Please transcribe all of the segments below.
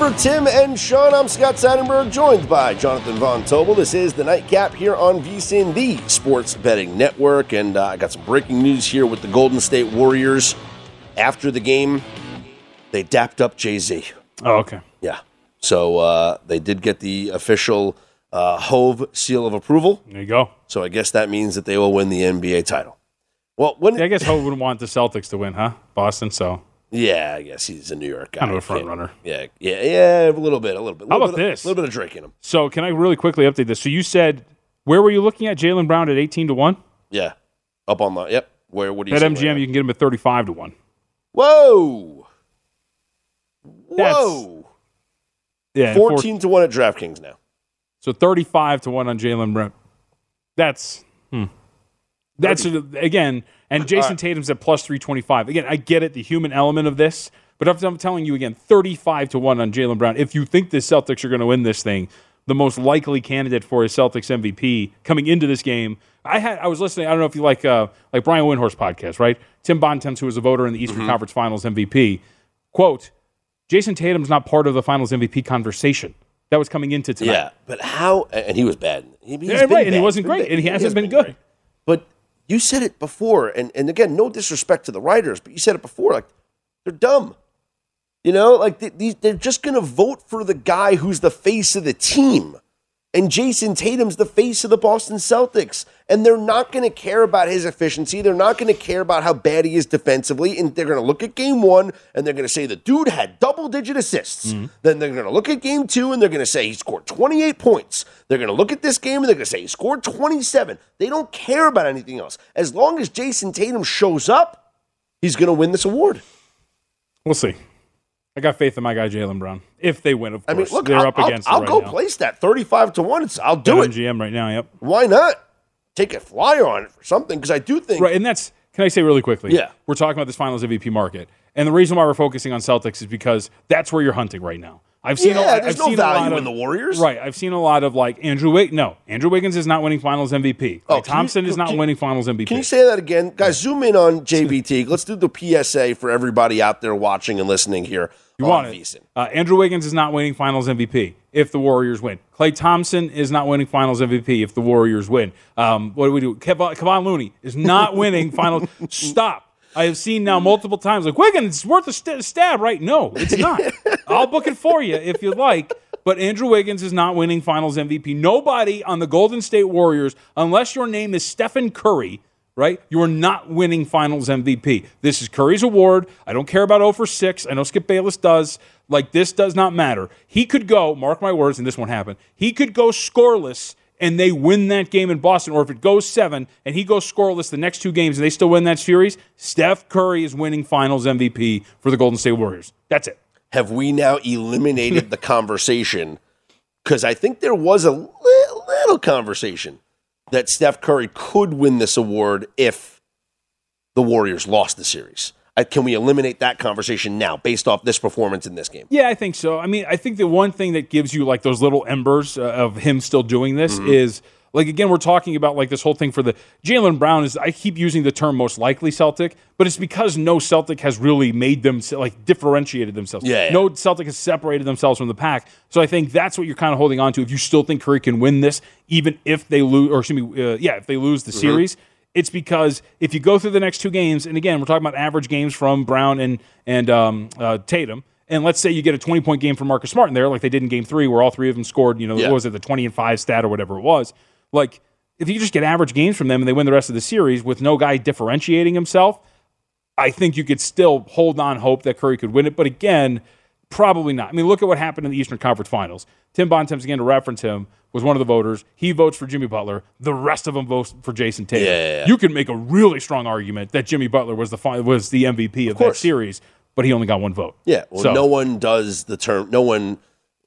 For Tim and Sean, I'm Scott Seidenberg, joined by Jonathan Von Tobel. This is the Nightcap here on VSIN, the Sports Betting Network, and uh, I got some breaking news here with the Golden State Warriors. After the game, they dapped up Jay Z. Oh, okay. Yeah, so uh, they did get the official uh, Hov seal of approval. There you go. So I guess that means that they will win the NBA title. Well, when Yeah, I guess Hov wouldn't want the Celtics to win, huh? Boston. So yeah, I guess he's a New York guy. kind of a front runner. Yeah, yeah, yeah, a little bit, a little bit. How little about bit of- this? A little bit of Drake in him. So can I really quickly update this? So you said where were you looking at Jaylen Brown at eighteen to one? Yeah, up on the yep. Where? What do you? At MGM, where? you can get him at thirty-five to one. Whoa! That's- Whoa! Yeah, and four- Fourteen to one at DraftKings now. so thirty-five to one on Jaylen Brown. That's hmm. That's again, and Jayson Tatum's at plus three twenty-five. Again, I get it, the human element of this, but I'm, telling you again, thirty-five to one on Jaylen Brown. If you think the Celtics are going to win this thing, the most likely candidate for a Celtics MVP coming into this game. I had I was listening. I don't know if you like uh, like Brian Windhorst podcast, right? Tim Bontemps, who was a voter in the Eastern Conference Finals MVP, quote: Jayson Tatum's not part of the Finals MVP conversation. That was coming into tonight. Yeah, but how? And he was bad. He, he's Yeah, been right, and he wasn't great, and he hasn't has been good. great. You said it before, and and again, no disrespect to the writers, but you said it before. Like they're dumb. You know, like they, they're just going to vote for the guy who's the face of the team. And Jayson Tatum's the face of the Boston Celtics. And they're not going to care about his efficiency. They're not going to care about how bad he is defensively. And they're going to look at game one and they're going to say the dude had double digit assists. Mm-hmm. Then they're going to look at game two and they're going to say he scored 28 points. They're going to look at this game and they're going to say he scored 27. They don't care about anything else. As long as Jayson Tatum shows up, he's going to win this award. We'll see. I got faith in my guy Jaylen Brown. If they win, of I course. mean, look, they're I'll, up I'll- against I'll right go now. place that 35 to 1. It's, I'll do it. MGM right now. Yep. Why not? Take a flyer on it for something because I do think Right, and that's can I say really quickly? Yeah. we're talking about this Finals MVP market, and the reason why we're focusing on Celtics is because that's where you're hunting right now. I've seen Yeah, a, there's I've no seen a lot value of, in the Warriors. Right, I've seen a lot of like Andrew Wiggins. No, Andrew Wiggins is not winning Finals MVP. Oh, you- Thompson is not winning Finals MVP. Can you say that again? Guys, zoom in on JVT. Let's do the PSA for everybody out there watching and listening here. You want it? Uh, Andrew Wiggins is not winning Finals MVP if the Warriors win. Klay Thompson is not winning Finals MVP if the Warriors win. Um, what do we do? Kevon, Kevon Looney is not winning Finals. Stop. I have seen now multiple times like Wiggins it's worth a st- stab, right? No, it's not. I'll book it for you if you like. But Andrew Wiggins is not winning Finals MVP. Nobody on the Golden State Warriors, unless your name is Stephen Curry, right? You are not winning Finals MVP. This is Curry's award. I don't care about 0 for 6. I know Skip Bayless does. Like, this does not matter. He could go, mark my words, and this won't happen. He could go scoreless and they win that game in Boston, or if it goes seven and he goes scoreless the next two games and they still win that series, Steph Curry is winning Finals MVP for the Golden State Warriors. That's it. Have we now eliminated the conversation? Because I think there was a li- little conversation that Steph Curry could win this award if the Warriors lost the series. Uh, can we eliminate that conversation now based off this performance in this game? Yeah, I think so. I mean, I think the one thing that gives you like those little embers uh, of him still doing this Mm-hmm. is like again we're talking about like this whole thing for the Jaylen Brown is I keep using the term most likely Celtic, but it's because no Celtic has really made them like differentiated themselves. Yeah, yeah. No Celtic has separated themselves from the pack. So I think that's what you're kind of holding on to. If you still think Curry can win this, even if they lose, or excuse me, uh, yeah, if they lose Mm-hmm. the series. It's because if you go through the next two games, and again, we're talking about average games from Brown and and um, uh, Tatum, and let's say you get a 20 point game from Marcus Smart in there, like they did in game three, where all three of them scored, you know, Yeah. what was it, the 20 and 5 stat or whatever it was. Like, if you just get average games from them and they win the rest of the series with no guy differentiating himself, I think you could still hold on hope that Curry could win it. But again, probably not. I mean, look at what happened in the Eastern Conference Finals. Tim Bontemps, again, to reference him, was one of the voters. He votes for Jimmy Butler. The rest of them vote for Jayson Tatum. Yeah, yeah, yeah. You can make a really strong argument that Jimmy Butler was the fi- was the MVP of, that series, but he only got one vote. Yeah, well, So- no one does the term. No one.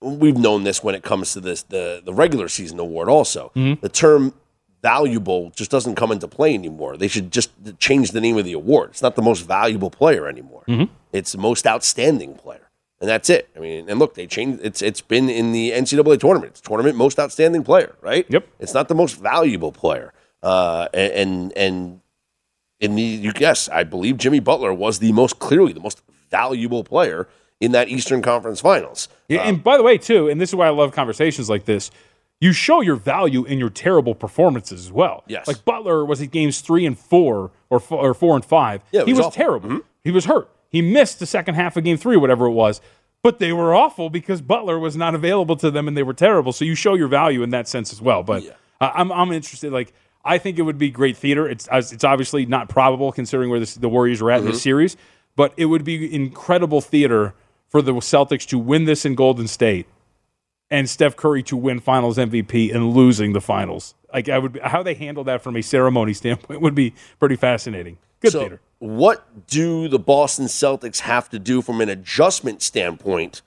We've known this when it comes to this the the regular season award. Also, Mm-hmm. the term valuable just doesn't come into play anymore. They should just change the name of the award. It's not the most valuable player anymore. Mm-hmm. It's the most outstanding player, and that's it. I mean, and look, they changed. It's it's been in the NCAA tournament. It's tournament most outstanding player, right? Yep. It's not the most valuable player. Uh, and and in the you guess I believe Jimmy Butler was the most clearly the most valuable player in that Eastern Conference Finals. Yeah, and by the way, too, and this is why I love conversations like this. You show your value in your terrible performances as well. Yes. like Butler was at games three and four, or four, or four and five. Yeah, he was was, awful. Mm-hmm. terrible. He was hurt. He missed the second half of game three, whatever it was. But they were awful because Butler was not available to them, and they were terrible. So you show your value in that sense as well. But uh, I'm I'm interested. Like I think it would be great theater. It's it's obviously not probable considering where this, the Warriors are at in this series, but it would be incredible theater for the Celtics to win this in Golden State and Steph Curry to win Finals MVP and losing the Finals. Like I would, how they handle that from a ceremony standpoint would be pretty fascinating. Good So, theater. What do the Boston Celtics have to do from an adjustment standpoint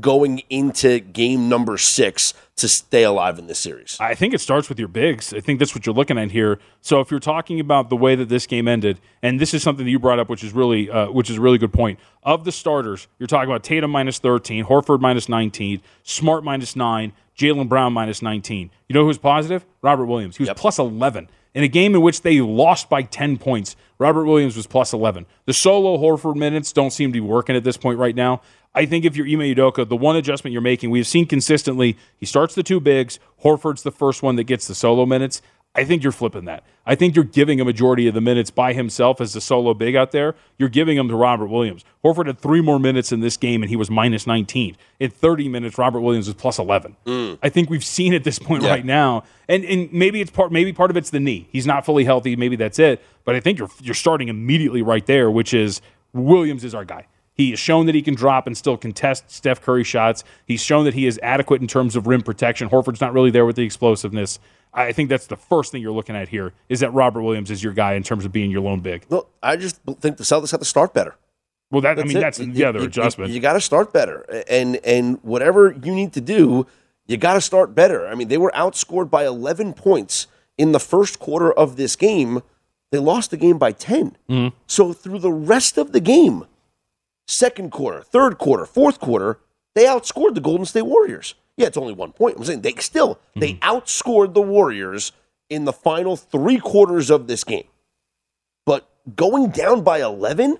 going into game number six to stay alive in this series? I think it starts with your bigs. I think that's what you're looking at here. So if you're talking about the way that this game ended, and this is something that you brought up, which is really, uh, which is a really good point. Of the starters, you're talking about Tatum minus 13, Horford minus 19, Smart minus nine, Jaylen Brown minus 19. You know who's positive? Robert Williams. He was plus 11 in a game in which they lost by 10 points. Robert Williams was plus 11. The solo Horford minutes don't seem to be working at this point right now. I think if you're Ime Udoka, the one adjustment you're making, we've seen consistently, he starts the two bigs. Horford's the first one that gets the solo minutes. I think you're flipping that. I think you're giving a majority of the minutes by himself as the solo big out there. You're giving them to Robert Williams. Horford had three more minutes in this game, and he was minus 19. In 30 minutes, Robert Williams was plus 11. Mm. I think we've seen at this point Yeah. right now, and and maybe it's part maybe part of it's the knee. He's not fully healthy. Maybe that's it. But I think you're you're starting immediately right there, which is Williams is our guy. He has shown that he can drop and still contest Steph Curry shots. He's shown that he is adequate in terms of rim protection. Horford's not really there with the explosiveness. I think that's the first thing you're looking at here is that Robert Williams is your guy in terms of being your lone big. Well, I just think the Celtics have to start better. Well, that I mean it. that's You- the other you- adjustment. You, got to start better, and and whatever you need to do, you got to start better. I mean, they were outscored by 11 points in the first quarter of this game. They lost the game by 10. Mm-hmm. So through the rest of the game, second quarter, third quarter, fourth quarter, they outscored the Golden State Warriors. Yeah, it's only one point. I'm saying they still they Mm-hmm. outscored the Warriors in the final three quarters of this game. But going down by 11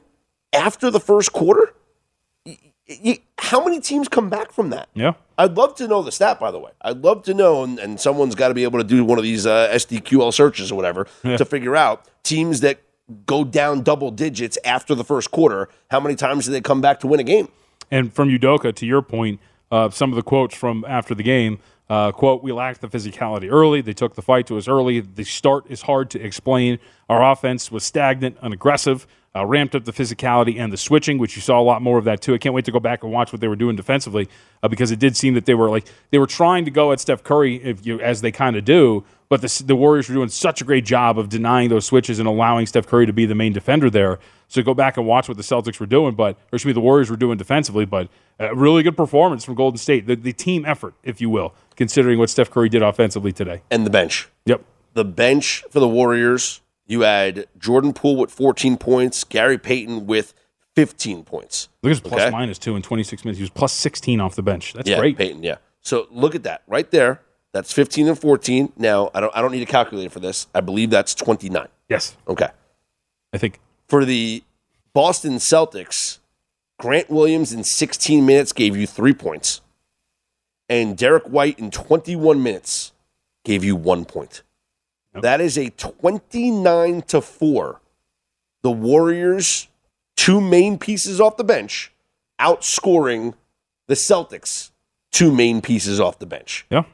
after the first quarter, y- y- how many teams come back from that? yeah. I'd love to know the stat, by the way. I'd love to know, and, and someone's got to be able to do one of these uh, SDQL searches or whatever to figure out teams that go down double digits after the first quarter. How many times do they come back to win a game? And from Udoka, to your point, uh, some of the quotes from after the game uh, quote, we lacked the physicality early. They took the fight to us early. The start is hard to explain. Our offense was stagnant, unaggressive, uh, ramped up the physicality and the switching, which you saw a lot more of that too. I can't wait to go back and watch what they were doing defensively uh, because it did seem that they were like they were trying to go at Steph Curry if you, as they kind of do, but the, the Warriors were doing such a great job of denying those switches and allowing Steph Curry to be the main defender there. So go back and watch what the Celtics were doing, but or excuse me, the Warriors were doing defensively, but a really good performance from Golden State, the, the team effort, if you will, considering what Steph Curry did offensively today. And the bench. Yep. The bench for the Warriors, You had Jordan Poole with 14 points, Gary Payton with 15 points. Look at his plus Okay. minus two in 26 minutes. He was plus 16 off the bench. That's yeah, great. Payton. Yeah. So look at that right there. That's 15 and 14. Now I don't I don't need a calculator for this. I believe that's 29. Yes, Okay. I think. For the Boston Celtics, Grant Williams in 16 minutes gave you three points, and Derrick White in 21 minutes gave you one point. Yep. That is a 29 to four. The Warriors, two main pieces off the bench, outscoring the Celtics, two main pieces off the bench. Yeah.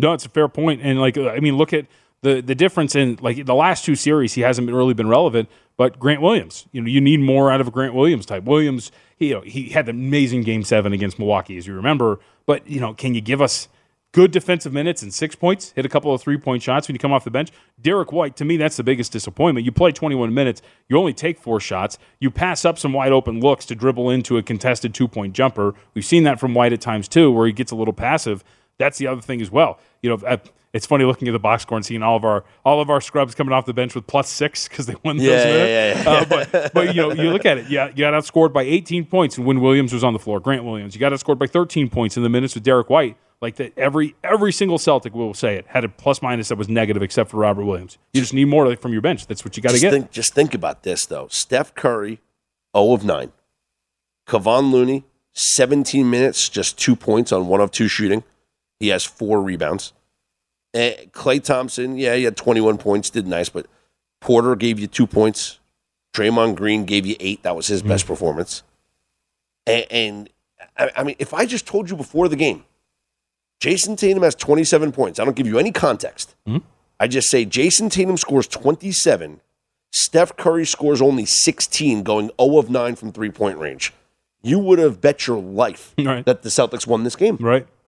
No, it's a fair point. And like, I mean, look at the the difference in like the last two series. He hasn't been really been relevant. But Grant Williams, you know, you need more out of a Grant Williams type. Williams, he, you know, he had an amazing Game Seven against Milwaukee, as you remember. But you know, can you give us good defensive minutes and six points? Hit a couple of three point shots when you come off the bench. Derrick White, to me, that's the biggest disappointment. You play 21 minutes, you only take four shots. You pass up some wide open looks to dribble into a contested two point jumper. We've seen that from White at times too, where he gets a little passive. That's the other thing as well. You know, it's funny looking at the box score and seeing all of our all of our scrubs coming off the bench with plus six because they won those Yeah, yeah, yeah, Uh, but but you know, you look at it. Yeah, you got outscored by 18 points when Williams was on the floor. Grant Williams. You got outscored by 13 points in the minutes with Derrick White. Like that, every every single Celtic will say it had a plus minus that was negative except for Robert Williams. You just need more from your bench. That's what you got to just get. Think, just think about this though. Steph Curry, 0 of 9. Kevon Looney, 17 minutes, just two points on one of two shooting. He has four rebounds. Eh, Klay Thompson, yeah, he had 21 points, did nice, but Porter gave you two points. Draymond Green gave you eight. That was his best mm-hmm. performance. And, and I, I mean, if I just told you before the game, Jayson Tatum has 27 points. I don't give you any context. Hmm? I just say Jayson Tatum scores 27. Steph Curry scores only 16, going 0 of 9 from three point range. You would have bet your life Right. that the Celtics won this game. right?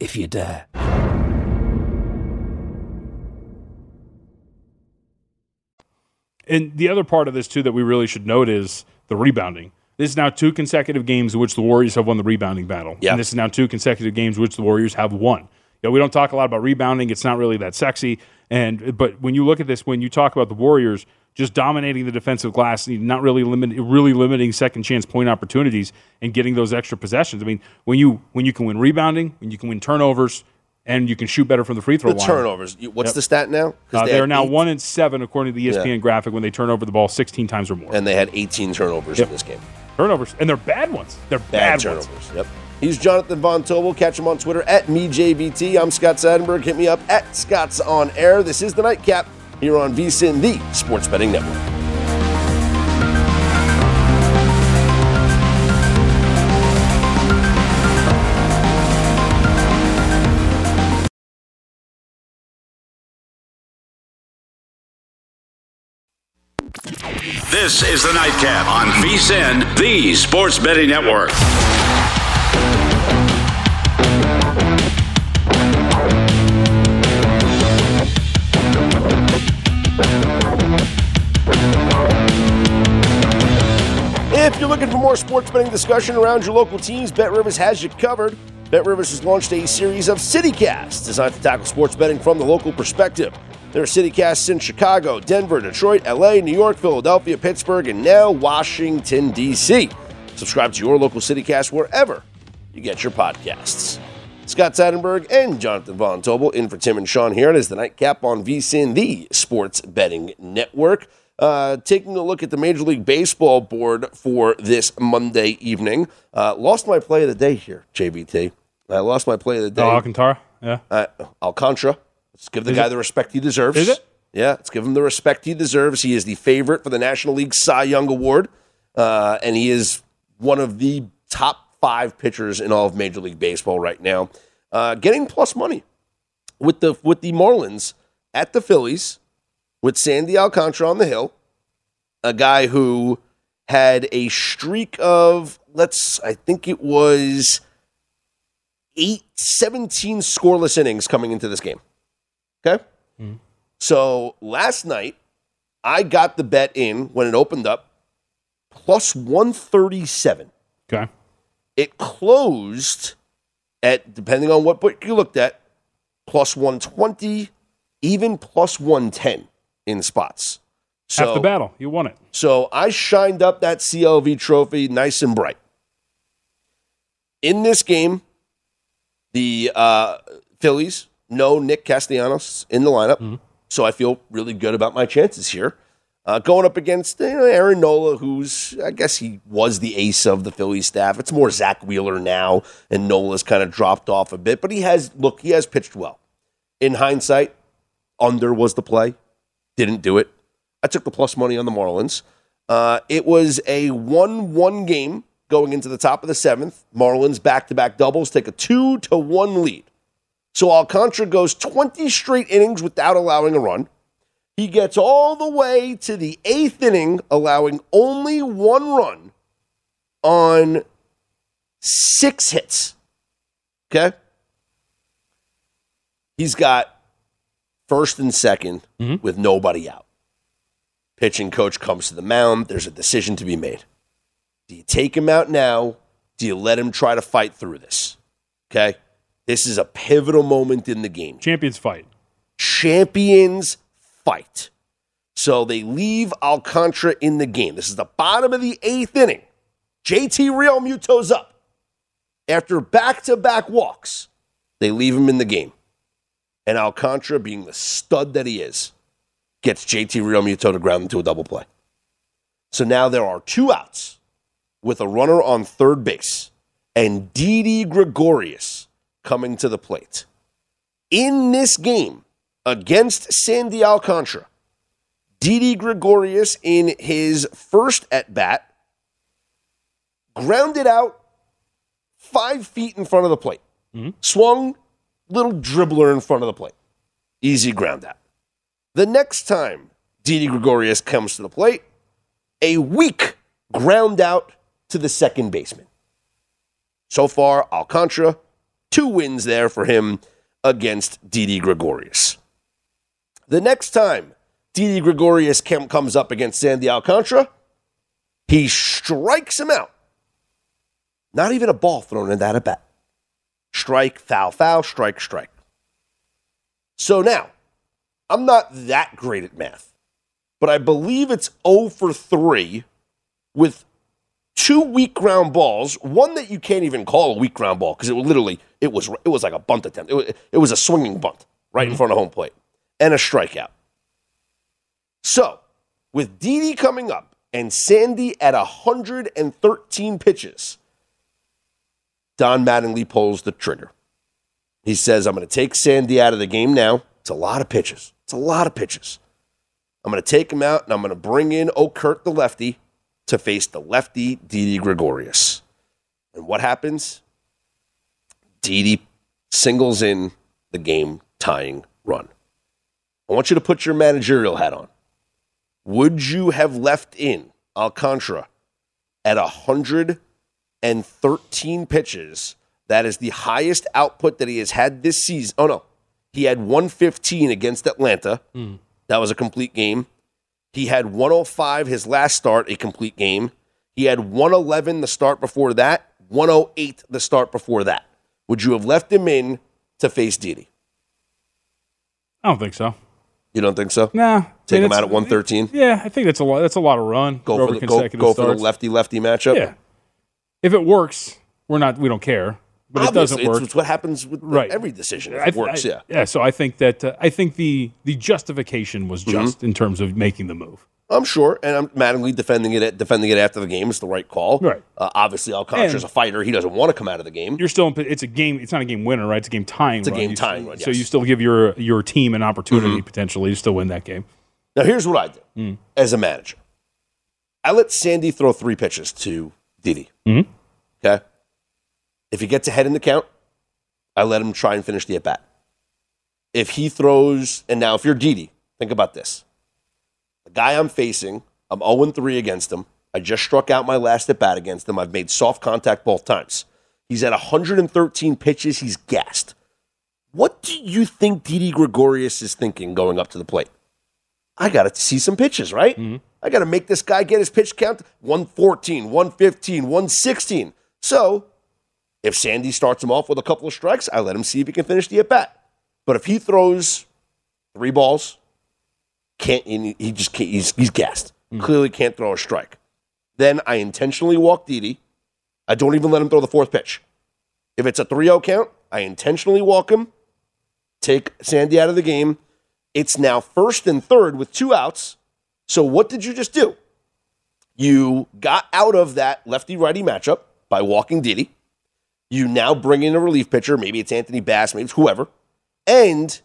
if you dare. And the other part of this too that we really should note is the rebounding. This is now two consecutive games in which the Warriors have won the rebounding battle. Yeah. And this is now two consecutive games in which the Warriors have won. You know, we don't talk a lot about rebounding. It's not really that sexy. And but when you look at this, when you talk about the Warriors just dominating the defensive glass, not really limit, really limiting second chance point opportunities and getting those extra possessions. I mean, when you when you can win rebounding, when you can win turnovers, and you can shoot better from the free throw The line. turnovers. What's Yep. the stat now? Uh, they they are now eight- one and seven according to the ESPN graphic when they turn over the ball 16 times or more. And they had 18 turnovers Yep. in this game. turnovers, and they're bad ones. They're Bad, bad, turnovers. ones. Yep. He's Jonathan Von Tobel. Catch him on Twitter at MeJVT. I'm Scott Seidenberg. Hit me up at Scott's On Air. This is the Nightcap here on VSIN, the Sports Betting Network. This is the Nightcap on VSIN, the Sports Betting Network. You're looking for more sports betting discussion around your local teams, Bet Rivers has you covered. Bet Rivers has launched a series of CityCasts designed to tackle sports betting from the local perspective. There are CityCasts in Chicago, Denver, Detroit, LA, New York, Philadelphia, Pittsburgh, and now Washington, D.C. Subscribe to your local CityCast wherever you get your podcasts. Scott Seidenberg and Jonathan Von Tobel in for Tim and Sean here. Is the nightcap on VSIN, the Sports Betting Network. Uh, taking a look at the Major League Baseball board for this Monday evening. Uh, lost my play of the day here, JVT. I lost my play of the day. Oh, Alcantara. Yeah. Uh, Alcantara. Let's give the Is guy it? the respect he deserves. Is it? Yeah, let's give him the respect he deserves. He is the favorite for the National League Cy Young Award, uh, and he is one of the top five pitchers in all of Major League Baseball right now. Uh, getting plus money with the with the Marlins at the Phillies with Sandy Alcantara on the hill, a guy who had a streak of let's I think it was eight, 17 scoreless innings coming into this game. Okay? Hmm. So last night, I got the bet in when it opened up, plus 137. Okay. It closed at, depending on what book you looked at, plus 120, even plus 110 in spots. So, Half the battle. You won it. so I shined up that CLV trophy nice and bright. In this game, the uh, Phillies, no Nick Castellanos in the lineup. So I feel really good about my chances here. Uh, going up against you know, Aaron Nola, who's, I guess he was the ace of the Phillies staff. It's more Zack Wheeler now, and Nola's kind of dropped off a bit, but he has, look, he has pitched well. In hindsight, under was the play. Didn't do it. I took the plus money on the Marlins. Uh, it was a 1 1 game going into the top of the seventh. Marlins back to back doubles take a 2 to 1 lead. So Alcantara goes 20 straight innings without allowing a run. He gets all the way to the eighth inning, allowing only one run on six hits. Okay? He's got first and 2nd mm-hmm. with nobody out. Pitching coach comes to the mound. There's a decision to be made. Do you take him out now? Do you let him try to fight through this? Okay? This is a pivotal moment in the game. Champions fight. Champions fight. So they leave Alcantara in the game. This is the bottom of the eighth inning. JT Realmuto's up. After back to back walks, they leave him in the game. And Alcantara, being the stud that he is, gets JT Realmuto to ground into a double play. So now there are two outs with a runner on third base and Didi Gregorius coming to the plate. In this game against Sandy Alcantara, Didi Gregorius in his first at bat grounded out five feet in front of the plate. Mm-hmm. Swung, little dribbler in front of the plate. Easy ground out. The next time Didi Gregorius comes to the plate, a weak ground out to the second baseman. So far, Alcantara, two wins there for him against Didi Gregorius. The next time Didi Gregorius comes up against Sandy Alcantara, he strikes him out. Not even a ball thrown in that at bat. Strike, foul, foul, strike, strike. So now, I'm not that great at math, but I believe it's 0 for 3 with two weak ground balls, one that you can't even call a weak ground ball because it literally it was it was like a bunt attempt. It was, it was a swinging bunt right in mm-hmm. front of home plate and a strikeout. So, with Didi coming up and Sandy at 113 pitches, Don Mattingly pulls the trigger. He says, I'm going to take Sandy out of the game now. It's a lot of pitches. It's a lot of pitches. I'm going to take him out and I'm going to bring in Okert, the lefty, to face the lefty, Didi Gregorius. And what happens? Didi singles in the game tying run. I want you to put your managerial hat on. Would you have left in Alcantara at 113 pitches? That is the highest output that he has had this season. Oh, no. He had 115 against Atlanta. Hmm. That was a complete game. He had 105 his last start, a complete game. He had 111 the start before that, 108 the start before that. Would you have left him in to face Didi? I don't think so. You don't think so? Nah. Take I mean, him out at 113? Yeah, I think that's a lot. That's a lot of run. Go for the, go, go for the lefty lefty matchup? Yeah. If it works, we're not. We don't care. But it doesn't work. It's, what happens with Right. every decision. If I it works, I- yeah. Yeah. So I think that uh, I think the the justification was Mm-hmm. just in terms of making the move. I'm sure, and I'm Mattingly defending it defending it after the game is the right call. Right. Uh, obviously, Alcantara's a fighter; he doesn't want to come out of the game. You're still in, it's a game. It's not a game winner, right? It's a game tying. It's a game tying run, So you still give your your team an opportunity Mm-hmm. potentially to still win that game. Now, here's what I do Hmm. as a manager. I let Sandy throw three pitches to Didi. Mhm. Okay. If he gets ahead in the count, I let him try and finish the at bat. If he throws, and now if you're Didi, think about this. The guy I'm facing, I'm 0 3 against him. I just struck out my last at bat against him. I've made soft contact both times. He's at 113 pitches. He's gassed. What do you think Didi Gregorius is thinking going up to the plate? I got to see some pitches, right? Mm-hmm. I got to make this guy get his pitch count 114, 115, 116. So if Sandy starts him off with a couple of strikes, I let him see if he can finish the at bat. But if he throws three balls, can't he just can't, he's he's gassed. Mm-hmm. Clearly can't throw a strike. Then I intentionally walk Didi. I don't even let him throw the fourth pitch. If it's a 3-0 count, I intentionally walk him, take Sandy out of the game. It's now first and third with two outs. So what did you just do? You got out of that lefty righty matchup by walking Didi. You now bring in a relief pitcher. Maybe it's Anthony Bass, maybe it's whoever. And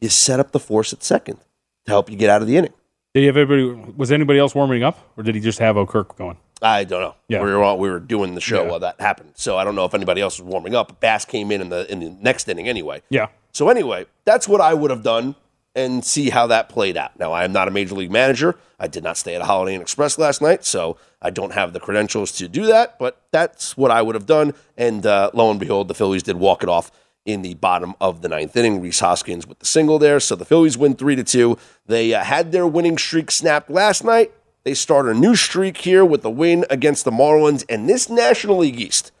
you set up the force at second to help you get out of the inning. Did he have everybody? Was anybody else warming up, or did he just have Okert going? I don't know. Yeah. We were all, we were doing the show Yeah. while that happened. So I don't know if anybody else was warming up. Bass came in in the in the next inning anyway. Yeah. So anyway, that's what I would have done and see how that played out. Now I am not a major league manager. I did not stay at a Holiday Inn Express last night, so I don't have the credentials to do that. But that's what I would have done. And uh, lo and behold, the Phillies did walk it off in the bottom of the ninth inning. Rhys Hoskins with the single there. So the Phillies win three to two. They uh, had their winning streak snapped last night. They start a new streak here with the win against the Marlins, and this National League East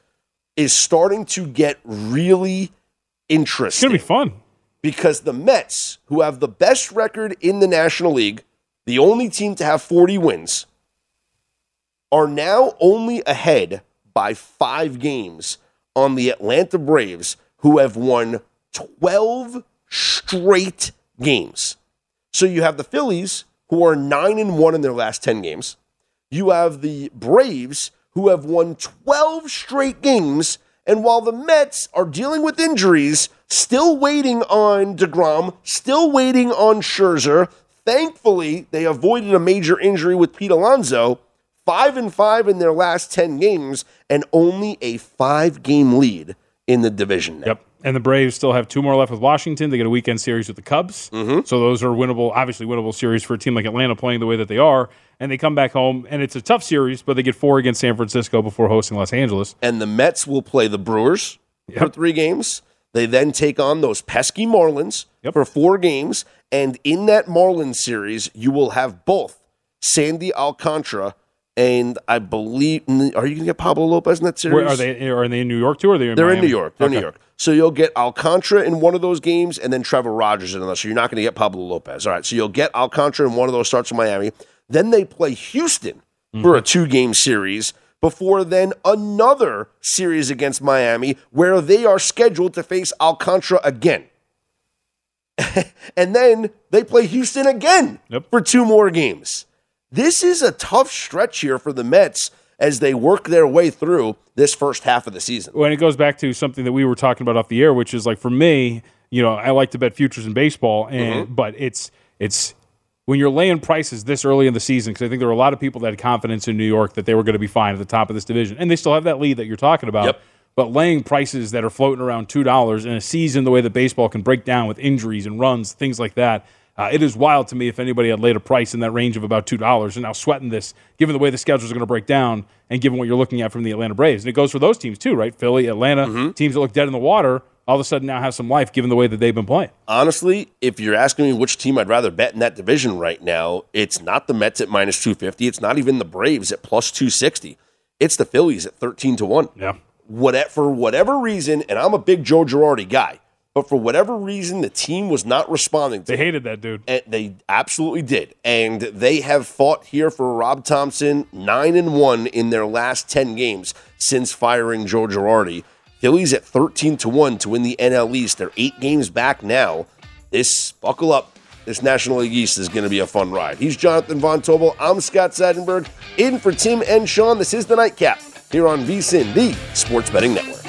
is starting to get really interesting. It's gonna be fun. Because the Mets, who have the best record in the National League, the only team to have 40 wins, are now only ahead by five games on the Atlanta Braves, who have won 12 straight games. So you have the Phillies, who are 9 and 1 in their last 10 games. You have the Braves, who have won 12 straight games. And while the Mets are dealing with injuries, still waiting on DeGrom, still waiting on Scherzer, thankfully, they avoided a major injury with Pete Alonso. Five and five in their last 10 games, and only a five game lead in the division now. Yep. And the Braves still have two more left with Washington. They get a weekend series with the Cubs. Mm-hmm. So those are winnable, obviously winnable series for a team like Atlanta playing the way that they are. And they come back home, and it's a tough series, but they get four against San Francisco before hosting Los Angeles. and the Mets will play the Brewers for Yep. three games. They then take on those pesky Marlins Yep. for four games. And in that Marlins series, you will have both Sandy Alcantara and I believe, are you going to get Pablo Lopez in that series? Where are they? Are they in New York too? Or are they in They're in New York. They're in New York. So you'll get Alcantara in one of those games and then Trevor Rogers in another. So you're not going to get Pablo Lopez. All right. So you'll get Alcantara in one of those starts in Miami. Then they play Houston for a mm-hmm. two game series before then another series against Miami where they are scheduled to face Alcantara again. and then they play Houston again Yep. for two more games. This is a tough stretch here for the Mets as they work their way through this first half of the season. when it goes back to something that we were talking about off the air, which is like for me, you know, I like to bet futures in baseball, and Mm-hmm. but it's it's when you're laying prices this early in the season because I think there were a lot of people that had confidence in New York that they were going to be fine at the top of this division, and they still have that lead that you're talking about. Yep. But laying prices that are floating around two dollars in a season, the way that baseball can break down with injuries and runs, things like that, uh, it is wild to me. If anybody had laid a price in that range of about two dollars, and now sweating this, given the way the schedules are going to break down, and given what you're looking at from the Atlanta Braves, and it goes for those teams too, right? Philly, Atlanta, Mm-hmm. teams that look dead in the water, all of a sudden now have some life, given the way that they've been playing. honestly, if you're asking me which team I'd rather bet in that division right now, it's not the Mets at minus 250. It's not even the Braves at plus 260. It's the Phillies at 13 to 1. Yeah. What, for whatever reason, and I'm a big Joe Girardi guy, but for whatever reason, the team was not responding to They hated that dude. and they absolutely did. And they have fought here for Rob Thomson, nine and one in their last ten games since firing Joe Girardi. Phillies at thirteen to one to win the NL East. They're eight games back now. This buckle up. This National League East is going to be a fun ride. He's Jonathan Von Tobel. I'm Scott Seidenberg. In for Tim and Sean. This is the Nightcap here on VSIN, the Sports Betting Network.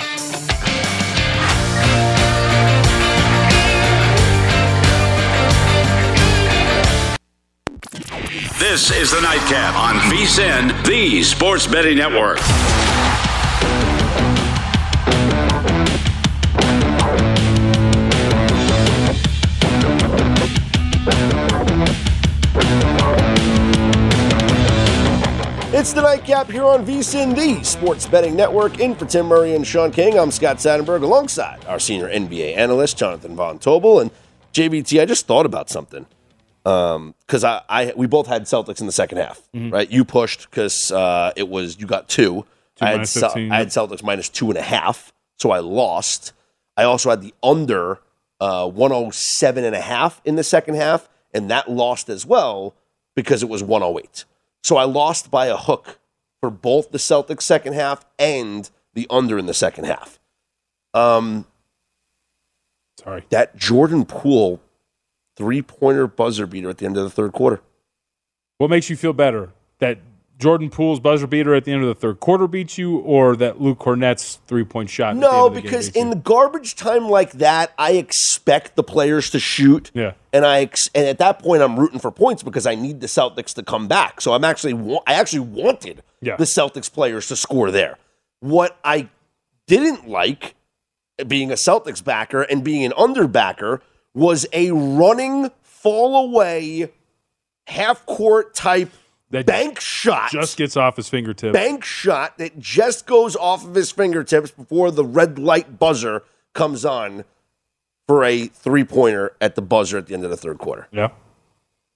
This is the Nightcap on VSIN, the Sports Betting Network. It's the Nightcap here on VSIN, the Sports Betting Network. In for Tim Murray and Sean King, I'm Scott Seidenberg alongside our senior NBA analyst, Jonathan Von Tobel. And JVT, I just thought about something. Because I, I, we both had Celtics in the second half, right? You pushed because uh, it was, you got two. I, had minus Cel- 15, I had Celtics minus two and a half, so I lost. I also had the under uh, 107 and a half in the second half, and that lost as well because it was 108. So I lost by a hook for both the Celtics second half and the under in the second half. Um, Sorry. that Jordan Poole three pointer buzzer beater at the end of the third quarter. What makes you feel better? That Jordan Poole's buzzer beater at the end of the third quarter beats you, or that Luke Kornet's three point shot? No, the because you? in the garbage time like that, I expect the players to shoot. Yeah. And I ex- and at that point, I'm rooting for points because I need the Celtics to come back. So I'm actually wa- I actually wanted Yeah. the Celtics players to score there. What I didn't like, being a Celtics backer and being an underbacker, was a running fall away half court type That bank shot just gets off his fingertips. bank shot that just goes off of his fingertips before the red light buzzer comes on for a three pointer at the buzzer at the end of the third quarter. Yeah,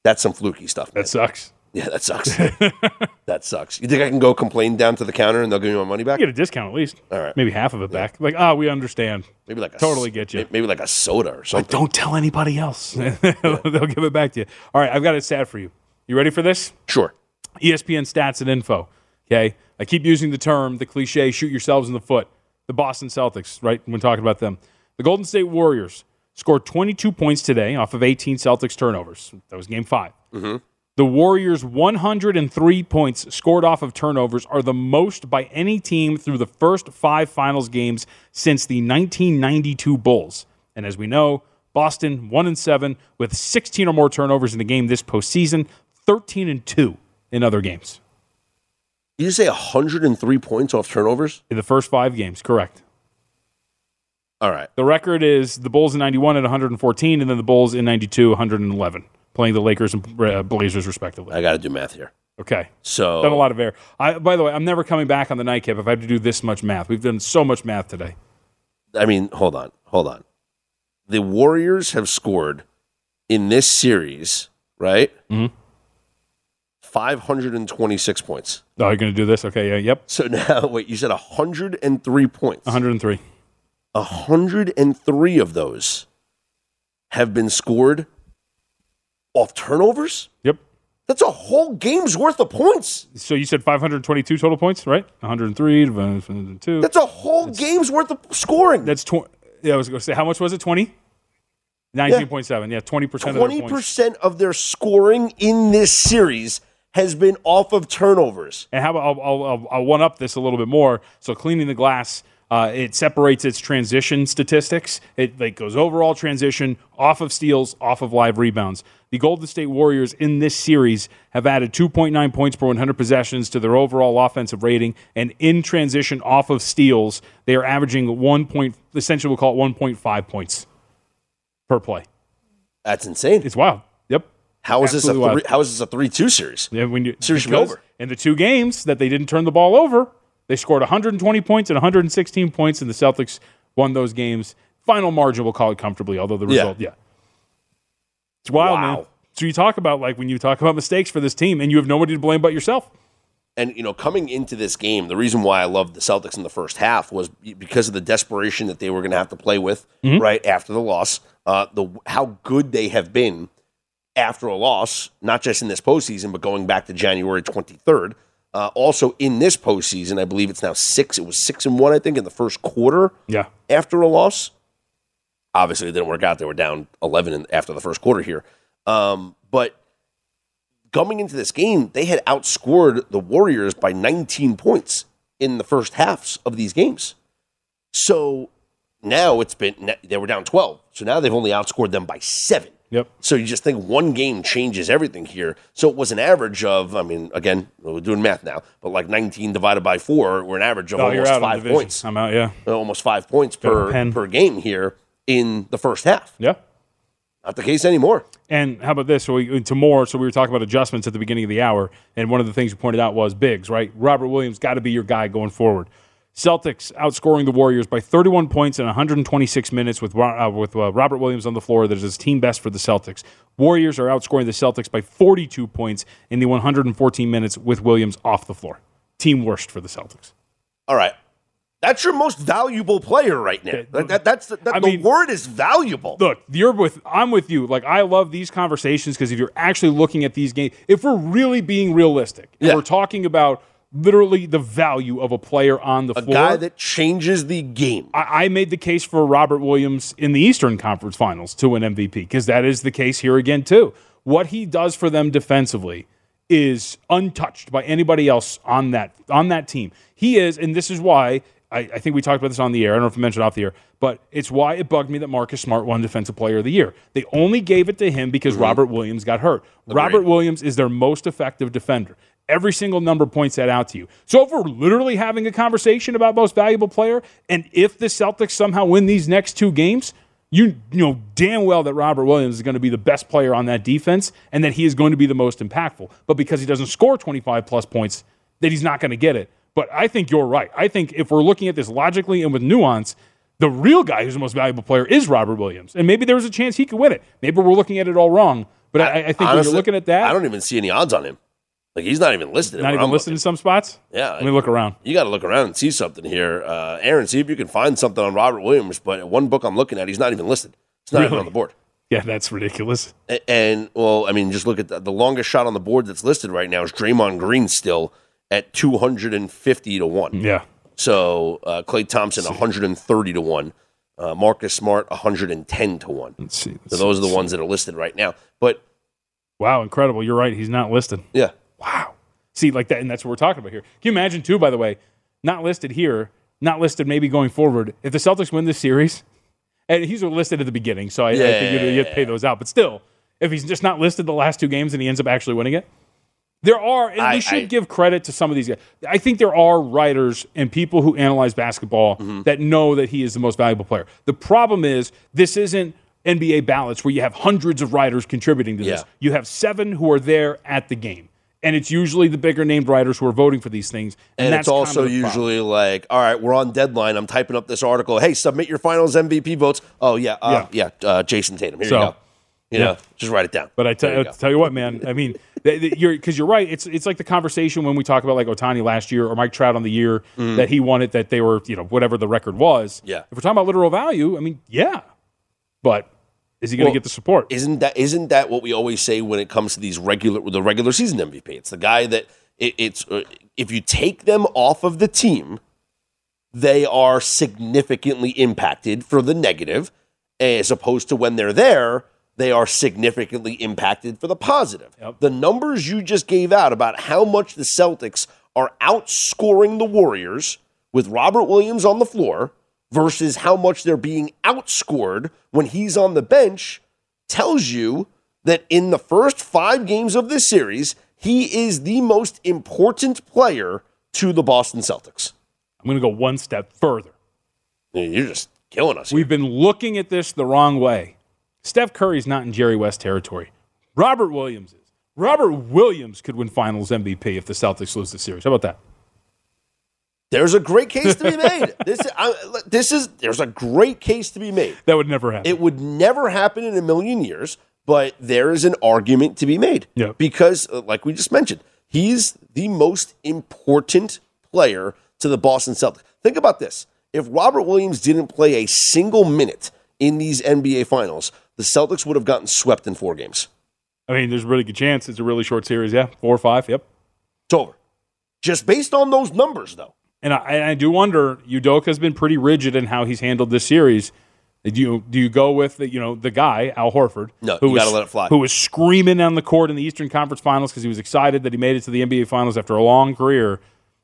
That's some fluky stuff. Man. that sucks. yeah, that sucks. that sucks. You think I can go complain down to the counter and they'll give me my money back? You get a discount at least. All right. Maybe half of it back. Like, ah, we understand. Maybe like a Totally get you. Maybe like a soda or But something. don't tell anybody else. They'll give it back to you. All right, I've got it stat for you. You ready for this? Sure. ESPN stats and info. Okay. I keep using the term, the cliche, shoot yourselves in the foot. The Boston Celtics, right? When talking about them. The Golden State Warriors scored 22 points today off of 18 Celtics turnovers. That was game 5 mm-hmm. The Warriors' 103 points scored off of turnovers are the most by any team through the first five finals games since the 1992 Bulls. And as we know, Boston 1 and 7 with 16 or more turnovers in the game this postseason, 13 and 2 in other games. You say 103 points off turnovers? In the first five games, correct. All right. The record is the Bulls in 91 at 114, and then the Bulls in 92, 111, playing the Lakers and uh, Blazers respectively. I got to do math here. Okay. So Done a lot of air. I, by the way, I'm never coming back on the nightcap if I have to do this much math. We've done so much math today. I mean, hold on, hold on. The Warriors have scored in this series, right? Mhm. 526 points. Oh, you're going to do this? Okay. Yeah. Yep. So now, wait, you said 103 points. 103. 103 of those have been scored off turnovers? Yep. That's a whole game's worth of points. So you said 522 total points, right? 103 divided 2. That's a whole game's worth of scoring. That's 20. Yeah, I was going to say, how much was it? 20? 19.7. Yeah, 20% of their Twenty points. percent of their scoring in this series has been off of turnovers. And how about I'll, I'll, I'll, one up this a little bit more. So cleaning the glass, uh, it separates its transition statistics. It like goes overall transition, off of steals, off of live rebounds. The Golden State Warriors in this series have added 2.9 points per 100 possessions to their overall offensive rating, and in transition, off of steals, they are averaging one point. Essentially, we'll call it 1.5 points per play. That's insane. It's wild. How is this a three, how is this a three two series? Yeah, when you Series should be because over. In the two games that they didn't turn the ball over, they scored 120 points and 116 points, and the Celtics won those games. Final margin, we'll call it comfortably, although the result, yeah. It's wild, Wow. man. So you talk about like when you talk about mistakes for this team, and you have nobody to blame but yourself. And you know, coming into this game, the reason why I loved the Celtics in the first half was because of the desperation that they were going to have to play with right after the loss. Uh, the how good they have been after a loss, not just in this postseason, but going back to January twenty third. Uh, also in this postseason, I believe it's now six. It was six and one, I think, in the first quarter Yeah. after a loss. Obviously, it didn't work out. They were down 11 in, after the first quarter here. Um, but coming into this game, they had outscored the Warriors by 19 points in the first halves of these games. So now it's been they were down 12. So now they've only outscored them by 7. Yep. So you just think one game changes everything here. So it was an average of, I mean, again, we're doing math now, but like 19 divided by four, we're an average of Oh, almost five points, I'm out. Yeah. almost five points Got per per game here in the first half. Yeah. Not the case anymore. And how about this? So we to more. So we were talking about adjustments at the beginning of the hour, and one of the things you pointed out was bigs, right? Robert Williams got to be your guy going forward. Celtics outscoring the Warriors by 31 points in 126 minutes with uh, with uh, Robert Williams on the floor. That is his team best for the Celtics. Warriors are outscoring the Celtics by 42 points in the 114 minutes with Williams off the floor. Team worst for the Celtics. All right. That's your most valuable player right now. That, that- that's the, that, the mean- word is valuable. look, you're with I'm with you. Like I love these conversations because if you're actually looking at these games, if we're really being realistic, and Yeah. we're talking about literally the value of a player on the a floor. A guy that changes the game. I, I made the case for Robert Williams in the Eastern Conference Finals to win MVP because that is the case here again too. What he does for them defensively is untouched by anybody else on that on that team. He is, and this is why I, I think we talked about this on the air. I don't know if I mentioned it off the air, but it's why it bugged me that Marcus Smart won Defensive Player of the Year. They only gave it to him because mm-hmm. Robert Williams got hurt. Robert Williams is their most effective defender. Every single number points that out to you. So if we're literally having a conversation about most valuable player, and if the Celtics somehow win these next two games, you know damn well that Robert Williams is going to be the best player on that defense and that he is going to be the most impactful. But because he doesn't score 25 plus points, that he's not going to get it. But I think you're right. I think if we're looking at this logically and with nuance, the real guy who's the most valuable player is Robert Williams. And maybe there's a chance he could win it. Maybe we're looking at it all wrong. But I, I think when you're looking at that, I don't even see any odds on him. Like he's not even listed. not even I'm listed in some spots. Yeah, Let me look around. You got to look around and see something here, uh, Aaron. See if you can find something on Robert Williams. But one book I'm looking at, he's not even listed. It's not even on the board. Yeah, that's ridiculous. A- And well, I mean, just look at the, the longest shot on the board that's listed right now is Draymond Green still at 250 to one. Yeah. So uh, Klay Thompson 130 to one, uh, Marcus Smart 110 to one. Let's see. So those are the ones that are listed right now. But Wow, incredible. You're right. He's not listed. yeah, Wow. See, like that, and that's what we're talking about here. Can you imagine, too, by the way, not listed here, not listed maybe going forward, if the Celtics win this series, and he's listed at the beginning, so I, I think you, you have to pay those out. But still, if he's just not listed the last two games and he ends up actually winning it, there are, and I- we should I- give credit to some of these guys. I think there are writers and people who analyze basketball Mm-hmm. that know that he is the most valuable player. The problem is, this isn't NBA ballots where you have hundreds of writers contributing to this. Yeah. You have seven who are there at the game. And it's usually the bigger named writers who are voting for these things. And, and that's it's kind also of the problem. usually like, all right, we're on deadline. I'm typing up this article. Hey, submit your finals MVP votes. Oh yeah, uh, yeah, uh, Jayson Tatum. Here So, you go. You yeah. know, just write it down. But I tell, you tell you what, man. I mean, th- th- you're because you're right. It's it's like the conversation when we talk about like Ohtani last year or Mike Trout on the year that he won it that they were you know whatever the record was. Yeah. If we're talking about literal value, I mean, yeah. But is he going to Well, get the support? Isn't that isn't that what we always say when it comes to these regular the regular season MVP? It's the guy that it, it's uh, if you take them off of the team, they are significantly impacted for the negative, as opposed to when they're there, they are significantly impacted for the positive. The numbers you just gave out about how much the Celtics are outscoring the Warriors with Robert Williams on the floor versus how much they're being outscored when he's on the bench tells you that in the first five games of this series, he is the most important player to the Boston Celtics. I'm going to go one step further. You're just killing us. here. We've been looking at this the wrong way. Steph Curry's not in Jerry West territory. Robert Williams is. Robert Williams could win Finals MVP if the Celtics lose the series. How about that? There's a great case to be made. this, I, this is there's a great case to be made. That would never happen. It would never happen in a million years, but there is an argument to be made. Yeah. Because, uh, like we just mentioned, he's the most important player to the Boston Celtics. Think about this. If Robert Williams didn't play a single minute in these NBA finals, the Celtics would have gotten swept in four games. I mean, there's a really good chance. It's a really short series. Yeah, four or five. Yep. It's over. Just based on those numbers, though. And I, I do wonder, Udoka's been pretty rigid in how he's handled this series. Do you do you go with the, you know the guy Al Horford? No, who was, let it fly. Who was screaming on the court in the Eastern Conference Finals because he was excited that he made it to the NBA Finals after a long career.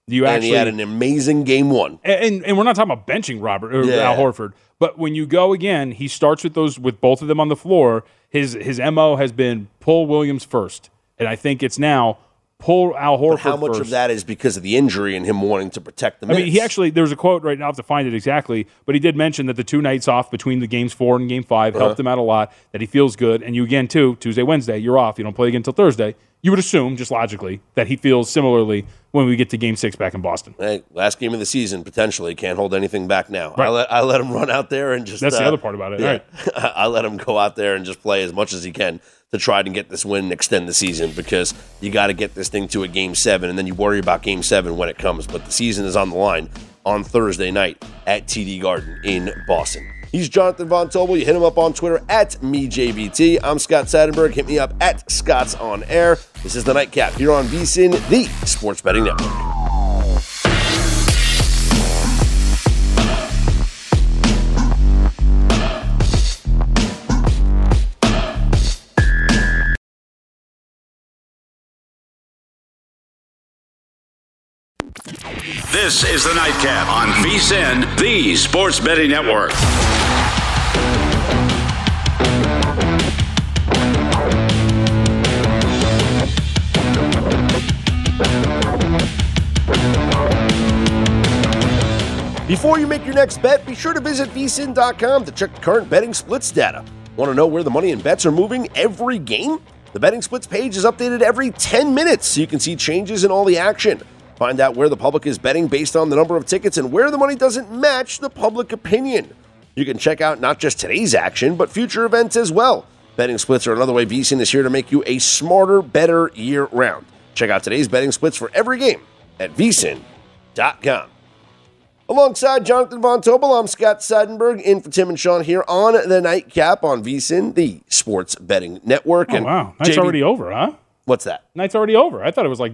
Do you and actually he had an amazing game one. and and we're not talking about benching Robert or Yeah. Al Horford, but when you go again, he starts with those with both of them on the floor. His his mo has been pull Williams first, and I think it's now pull Al Horford. But how much first. of that is because of the injury and him wanting to protect the I mean, he minutes? actually there's a quote right now. To find it exactly, but he did mention that the two nights off between the games four and game 5 Uh-huh. helped him out a lot. That he feels good, and you again too Tuesday, Wednesday, you're off. You don't play again until Thursday. You would assume, just logically, that he feels similarly when we get to Game Six back in Boston. Hey, last game of the season potentially can't hold anything back now. I let I let him run out there and just. That's the uh, other part about it, Yeah, right. I let him go out there and just play as much as he can to try to get this win and extend the season because you got to get this thing to a game seven and then you worry about game seven when it comes. But the season is on the line on Thursday night at TD Garden in Boston. He's Jonathan Von Tobel. You hit him up on Twitter at MeJBT. I'm Scott Seidenberg. Hit me up at Scott's On Air. This is the Nightcap here on VSIN, the Sports Betting Network. This is the Nightcap on VSIN, the Sports Betting Network. Before you make your next bet, be sure to visit vsin.com to check the current betting splits data. Want to know where the money and bets are moving every game? The betting splits page is updated every 10 minutes so you can see changes in all the action. Find out where the public is betting based on the number of tickets and where the money doesn't match the public opinion. You can check out not just today's action, but future events as well. Betting splits are another way VSIN is here to make you a smarter, better year round. Check out today's betting splits for every game at vsin.com. Alongside Jonathan Von Tobel, I'm Scott Seidenberg, in for Tim and Sean here on the Nightcap on VSIN, the Sports Betting Network. Oh, wow, night's JB already over, huh? What's that? Night's already over. I thought it was like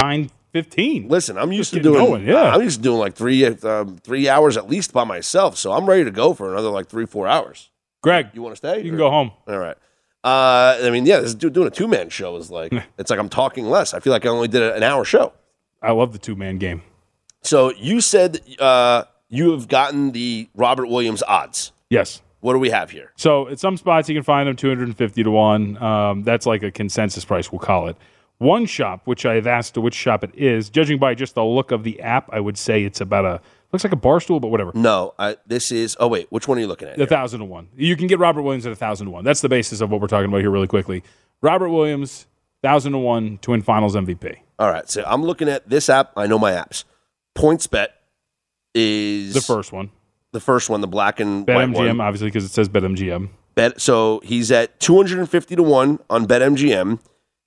Nine fifteen. Listen, I'm used to getting doing. going, yeah. I'm used to doing like three um, three hours at least by myself, so I'm ready to go for another like three four hours. Greg, You want to stay? you can go home. All right. Uh, I mean, yeah, this is doing a two man show is like it's like I'm talking less. I feel like I only did an hour show. I love the two man game. So you said uh, you have gotten the Robert Williams odds. Yes. What do we have here? So at some spots you can find them 250 to 1. Um, that's like a consensus price, we'll call it. One shop, which I've asked to which shop it is, judging by just the look of the app, I would say it's about a looks like a bar stool, but whatever. No, I, this is. Oh wait, which one are you looking at? A here? thousand to one. You can get Robert Williams at a thousand to one. That's the basis of what we're talking about here, really quickly. Robert Williams, thousand to one to win Finals MVP. All right, so I'm looking at this app. I know my apps. PointsBet is The first one, the first one, the black and white BetMGM, one. obviously because it says BetMGM. Bet so he's at 250 to one on BetMGM.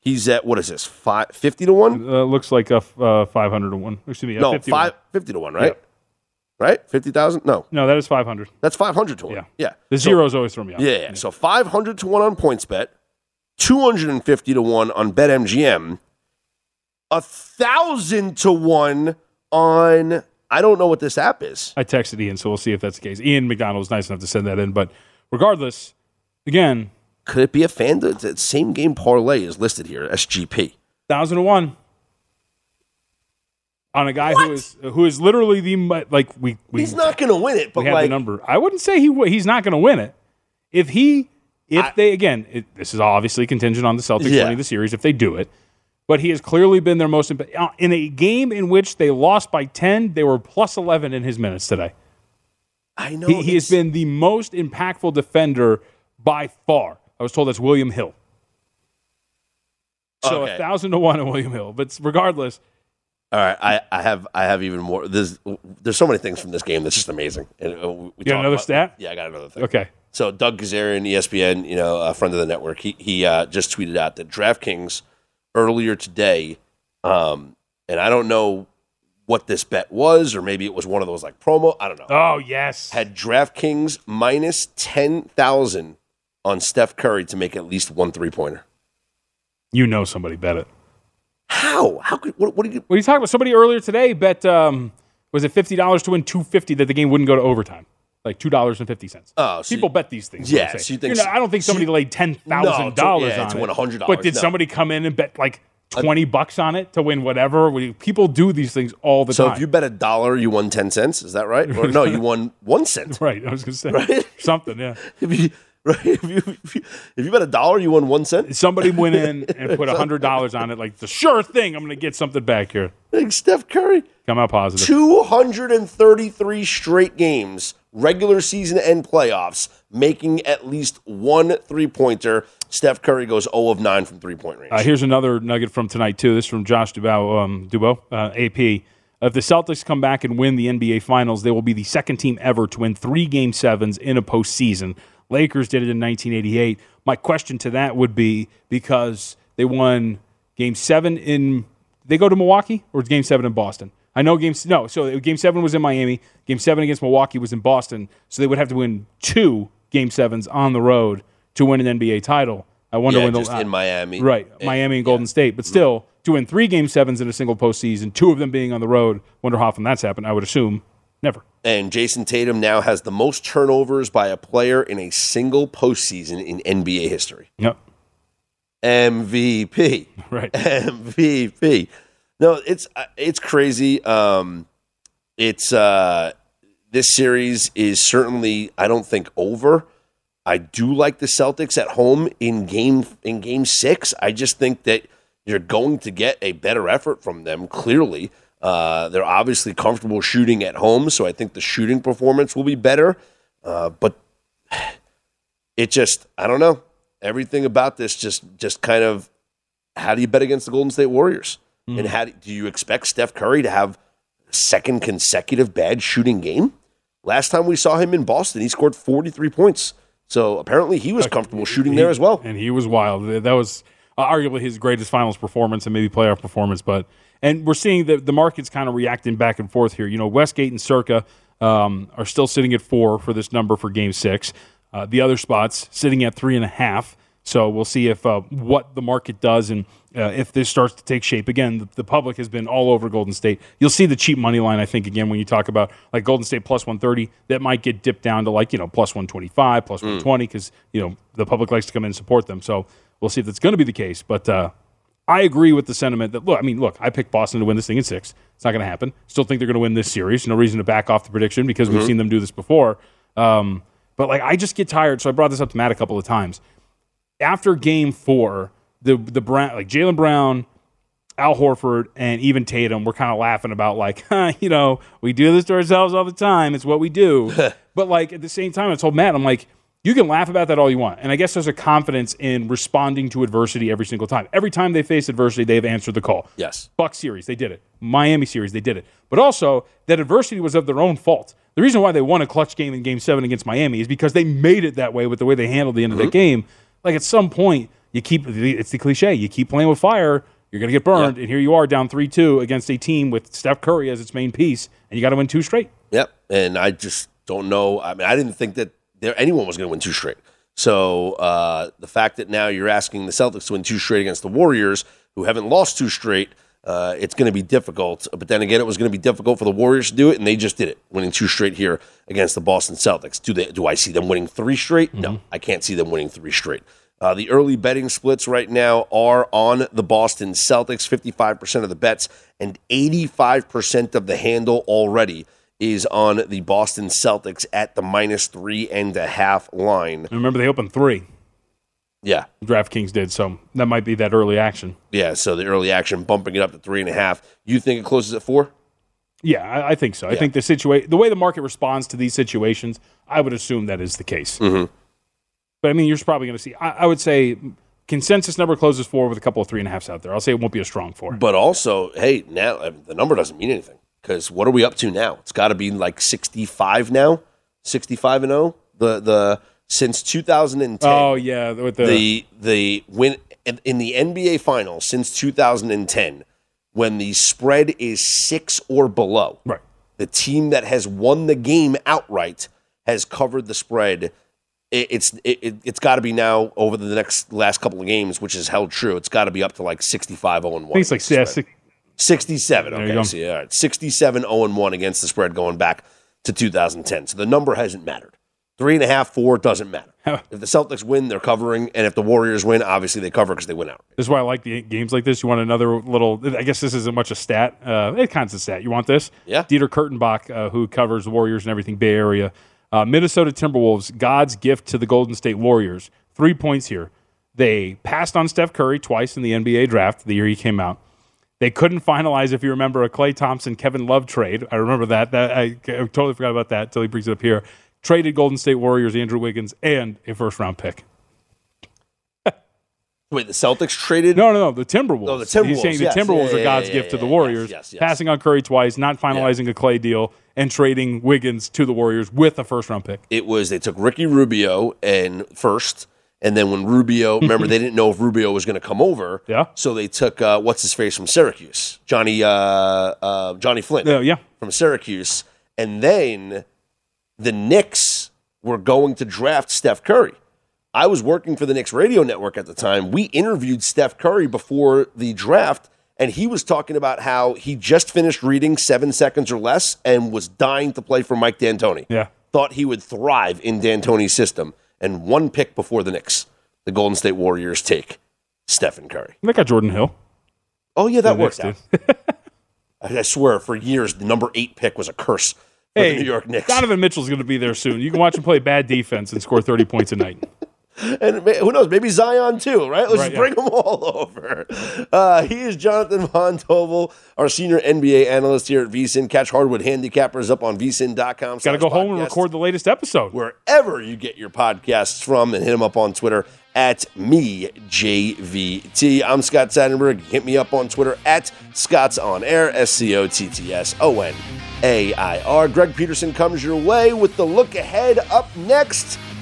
He's at what is this? Five, 50 to one? Uh, looks like a f- uh, five hundred to one. Excuse me, a No, 50 to five, one. 50 to one, right? Right? 50,000? No, No, that is five hundred. that's 500 to one. Yeah. yeah. The So- zeros always throw me off. Yeah, yeah. So 500 to 1 on PointsBet, 250 to 1 on BetMGM, a 1,000 to 1 on, I don't know what this app is. I texted Ian, so we'll see if that's the case. Ian McDonald was nice enough to send that in, but regardless, again, Could it be a fan? The same game parlay is listed here, SGP. thousand to one. on a guy who is who is literally the like we we He's not going to win it, but we have like the number. I wouldn't say he he's not going to win it. If he if I- they again, it, this is obviously contingent on the Celtics Yeah. winning the series if they do it. But he has clearly been their most uh, in a game in which they lost by ten. They were plus eleven in his minutes today. I know He, he has been the most impactful defender by far. I was told that's William Hill. So Okay. a thousand to one on William Hill. But regardless, All right, I, I have I have even more. There's there's so many things from this game that's just amazing. And uh, we You got another about- stat? Yeah, I got another thing. okay. So Doug Kezirian, E ESPN, you know, a friend of the network, he he uh, just tweeted out that DraftKings earlier today, um, and I don't know what this bet was, or maybe it was one of those like promo. I don't know. Oh yes. Had DraftKings minus ten thousand on Steph Curry to make at least one three pointer. You know somebody bet it. How? How could? What, what did you? What are you talking about? Somebody earlier today bet um, was it fifty dollars to win two fifty that the game wouldn't go to overtime, like two dollars and fifty cents. Oh, so people you- bet these things. Yeah, so you think- not- I don't think so somebody you- laid ten thousand no, dollars yeah, on to it. win $100, But did no. somebody come in and bet like twenty bucks on it to win whatever? People do these things all the So time. So if you bet a dollar, you won ten cents. Is that right? Or no, you won one cent. right, I was gonna say Right? something. Yeah, If you, right? If you, if you if you bet a dollar, you won one cent. somebody went in and put hundred dollars on it, like the sure thing. I'm gonna get something back here. Like Steph Curry, Come out positive. two hundred and thirty-three straight games, regular season and playoffs, making at least one three-pointer. Steph Curry goes zero of nine from three-point range. Uh, here's another nugget from tonight too. This is from Josh Dubow, um, Dubow, uh, AP. If the Celtics come back and win the NBA Finals, they will be the second team ever to win three Game Sevens in a postseason. Lakers did it in 1988. My question to that would be because they won Game Seven in, they go to Milwaukee or Game Seven in Boston. I know Game no, so Game Seven was in Miami. Game Seven against Milwaukee was in Boston. So they would have to win two Game Sevens on the road to win an NBA title. I wonder yeah, when the just in uh, Miami, Right, And- Miami and Golden State. But mm. still, to win three game sevens in a single postseason, two of them being on the road, wonder how often that's happened. I would assume never. And Jayson Tatum now has the most turnovers by a player in a single postseason in NBA history. Yep. MVP. Right. MVP. No, it's uh, it's crazy. Um, it's uh, this series is certainly I don't think over. I do like the Celtics at home in game in game six. I just think that you're going to get a better effort from them. Clearly, uh, they're obviously comfortable shooting at home, so I think the shooting performance will be better. Uh, but it just I don't know. Everything about this just just kind of how do you bet against the Golden State Warriors? And how do, do you expect Steph Curry to have second consecutive bad shooting game? Last time we saw him in Boston, he scored 43 points. So apparently he was comfortable shooting there as well. And he was wild. That was uh, arguably his greatest finals performance and maybe playoff performance. But and we're seeing that the markets kind of reacting back and forth here. You know, Westgate and Circa um, are still sitting at four for this number for Game Six. Uh, the other spots sitting at three and a half. So we'll see if uh, what the market does and uh, if this starts to take shape. Again, the, the public has been all over Golden State. You'll see the cheap money line, I think, again, when you talk about like Golden State plus 130, that might get dipped down to like, you know, plus 125, plus 120, because, you know, the public likes to come in and support them. So we'll see if that's going to be the case. But uh, I agree with the sentiment that, look, I mean, look, I picked Boston to win this thing in six. It's not going to happen. Still think they're going to win this series. No reason to back off the prediction because we've seen them do this before. Um, but like, I just get tired. So I brought this up to Matt a couple of times after game four, the the Brown like Jaylen Brown, Al Horford, and even Tatum were kind of laughing about like, huh, you know, we do this to ourselves all the time. It's what we do. but like at the same time, I told Matt, I'm like, you can laugh about that all you want. And I guess there's a confidence in responding to adversity every single time. Every time they face adversity, they've answered the call. Yes. Buck series, they did it. Miami series, they did it. But also, that adversity was of their own fault. The reason why they won a clutch game in game seven against Miami is because they made it that way with the way they handled the end of that mm-hmm. game. Like at some point, you keep it's the cliche, you keep playing with fire, you're going to get burned. And here you are down 3 2 against a team with Steph Curry as its main piece, and you got to win two straight. Yep. And I just don't know. I mean, I didn't think that there anyone was going to win two straight. So uh, the fact that now you're asking the Celtics to win two straight against the Warriors, who haven't lost two straight, uh, it's going to be difficult. But then again, it was going to be difficult for the Warriors to do it, and they just did it, winning two straight here against the Boston Celtics. Do they? Do I see them winning three straight? No, I can't see them winning three straight. Uh, the early betting splits right now are on the Boston Celtics, 55% of the bets, and 85% of the handle already is on the Boston Celtics at the minus three and a half line. And remember, they opened three. Yeah. DraftKings did, so that might be that early action. Yeah, so the early action bumping it up to three and a half. You think it closes at four? Yeah, I, I think so. I think the situation, the way the market responds to these situations, I would assume that is the case. Mm-hmm. But I mean, you're probably going to see. I, I would say consensus number closes four with a couple of three and a halfs out there. I'll say it won't be a strong four. But also, hey, now the number doesn't mean anything because what are we up to now? It's got to be like 65 now, 65 and 0. The the since 2010. oh yeah, with the, the the win in, the NBA Finals since 2010, when the spread is six or below, right. the team that has won the game outright has covered the spread. It, it's it, it's got to be now over the next last couple of games, which is held true. It's got to be up to like 65 0 and 1. I think it's like yeah, 67. There you Okay, so yeah, all right. 67 0 and 1 against the spread going back to 2010. So the number hasn't mattered. Three and a half, four doesn't matter. if the Celtics win, they're covering, and if the Warriors win, obviously they cover because they win out. This is why I like the games like this. You want another little? I guess this isn't much a stat. Uh, it kind of a stat. You want this? Yeah. Dieter Kurtenbach, uh, who covers the Warriors and everything Bay Area, uh, Minnesota Timberwolves, God's gift to the Golden State Warriors. Three points here. They passed on Steph Curry twice in the NBA draft the year he came out. They couldn't finalize, if you remember, a Klay Thompson Kevin Love trade. I remember that. That I, I totally forgot about that until he brings it up here. Traded Golden State Warriors Andrew Wiggins and a first round pick. Wait, the Celtics traded? No, no, no. The Timberwolves. Oh, the Timberwolves, He's saying the yes. Timberwolves Yeah, are God's yeah, gift to the. Warriors, yes, yes. passing on Curry twice, not finalizing a Klay deal, and trading Wiggins to the Warriors with a first round pick. It was they took Ricky Rubio and first, and then when Rubio, remember they didn't know if Rubio was going to come over. Yeah. So they took uh, what's his face from Syracuse, Johnny uh, uh, Johnny Flynn. Yeah, yeah. from Syracuse, and then the Knicks were going to draft Steph Curry. I was working for the Knicks radio network at the time. We interviewed Steph Curry before the draft, and he was talking about how he just finished reading Seven Seconds or Less and was dying to play for Mike D'Antoni. Yeah. Thought he would thrive in D'Antoni's system. And one pick before the Knicks, the Golden State Warriors take Stephen Curry. They got Jordan Hill. Oh, yeah, that worked out. I swear, for years, the number eight pick was a curse for Hey, the New York Knicks. Donovan Mitchell's going to be there soon. You can watch him play bad defense and score 30 points a night. And who knows, maybe Zion too, right? Let's Right, just yeah. bring them all over. Uh, he is Jonathan Von Tobel, our senior NBA analyst here at VSIN. Catch hardwood handicappers up on vsin.com. Got to go home and record the latest episode. wherever you get your podcasts from and hit him up on Twitter at me, JVT. I'm Scott Seidenberg. Hit me up on Twitter at Scott's On Air, S C O T T S O N A I R. Greg Peterson comes your way with the look ahead up next.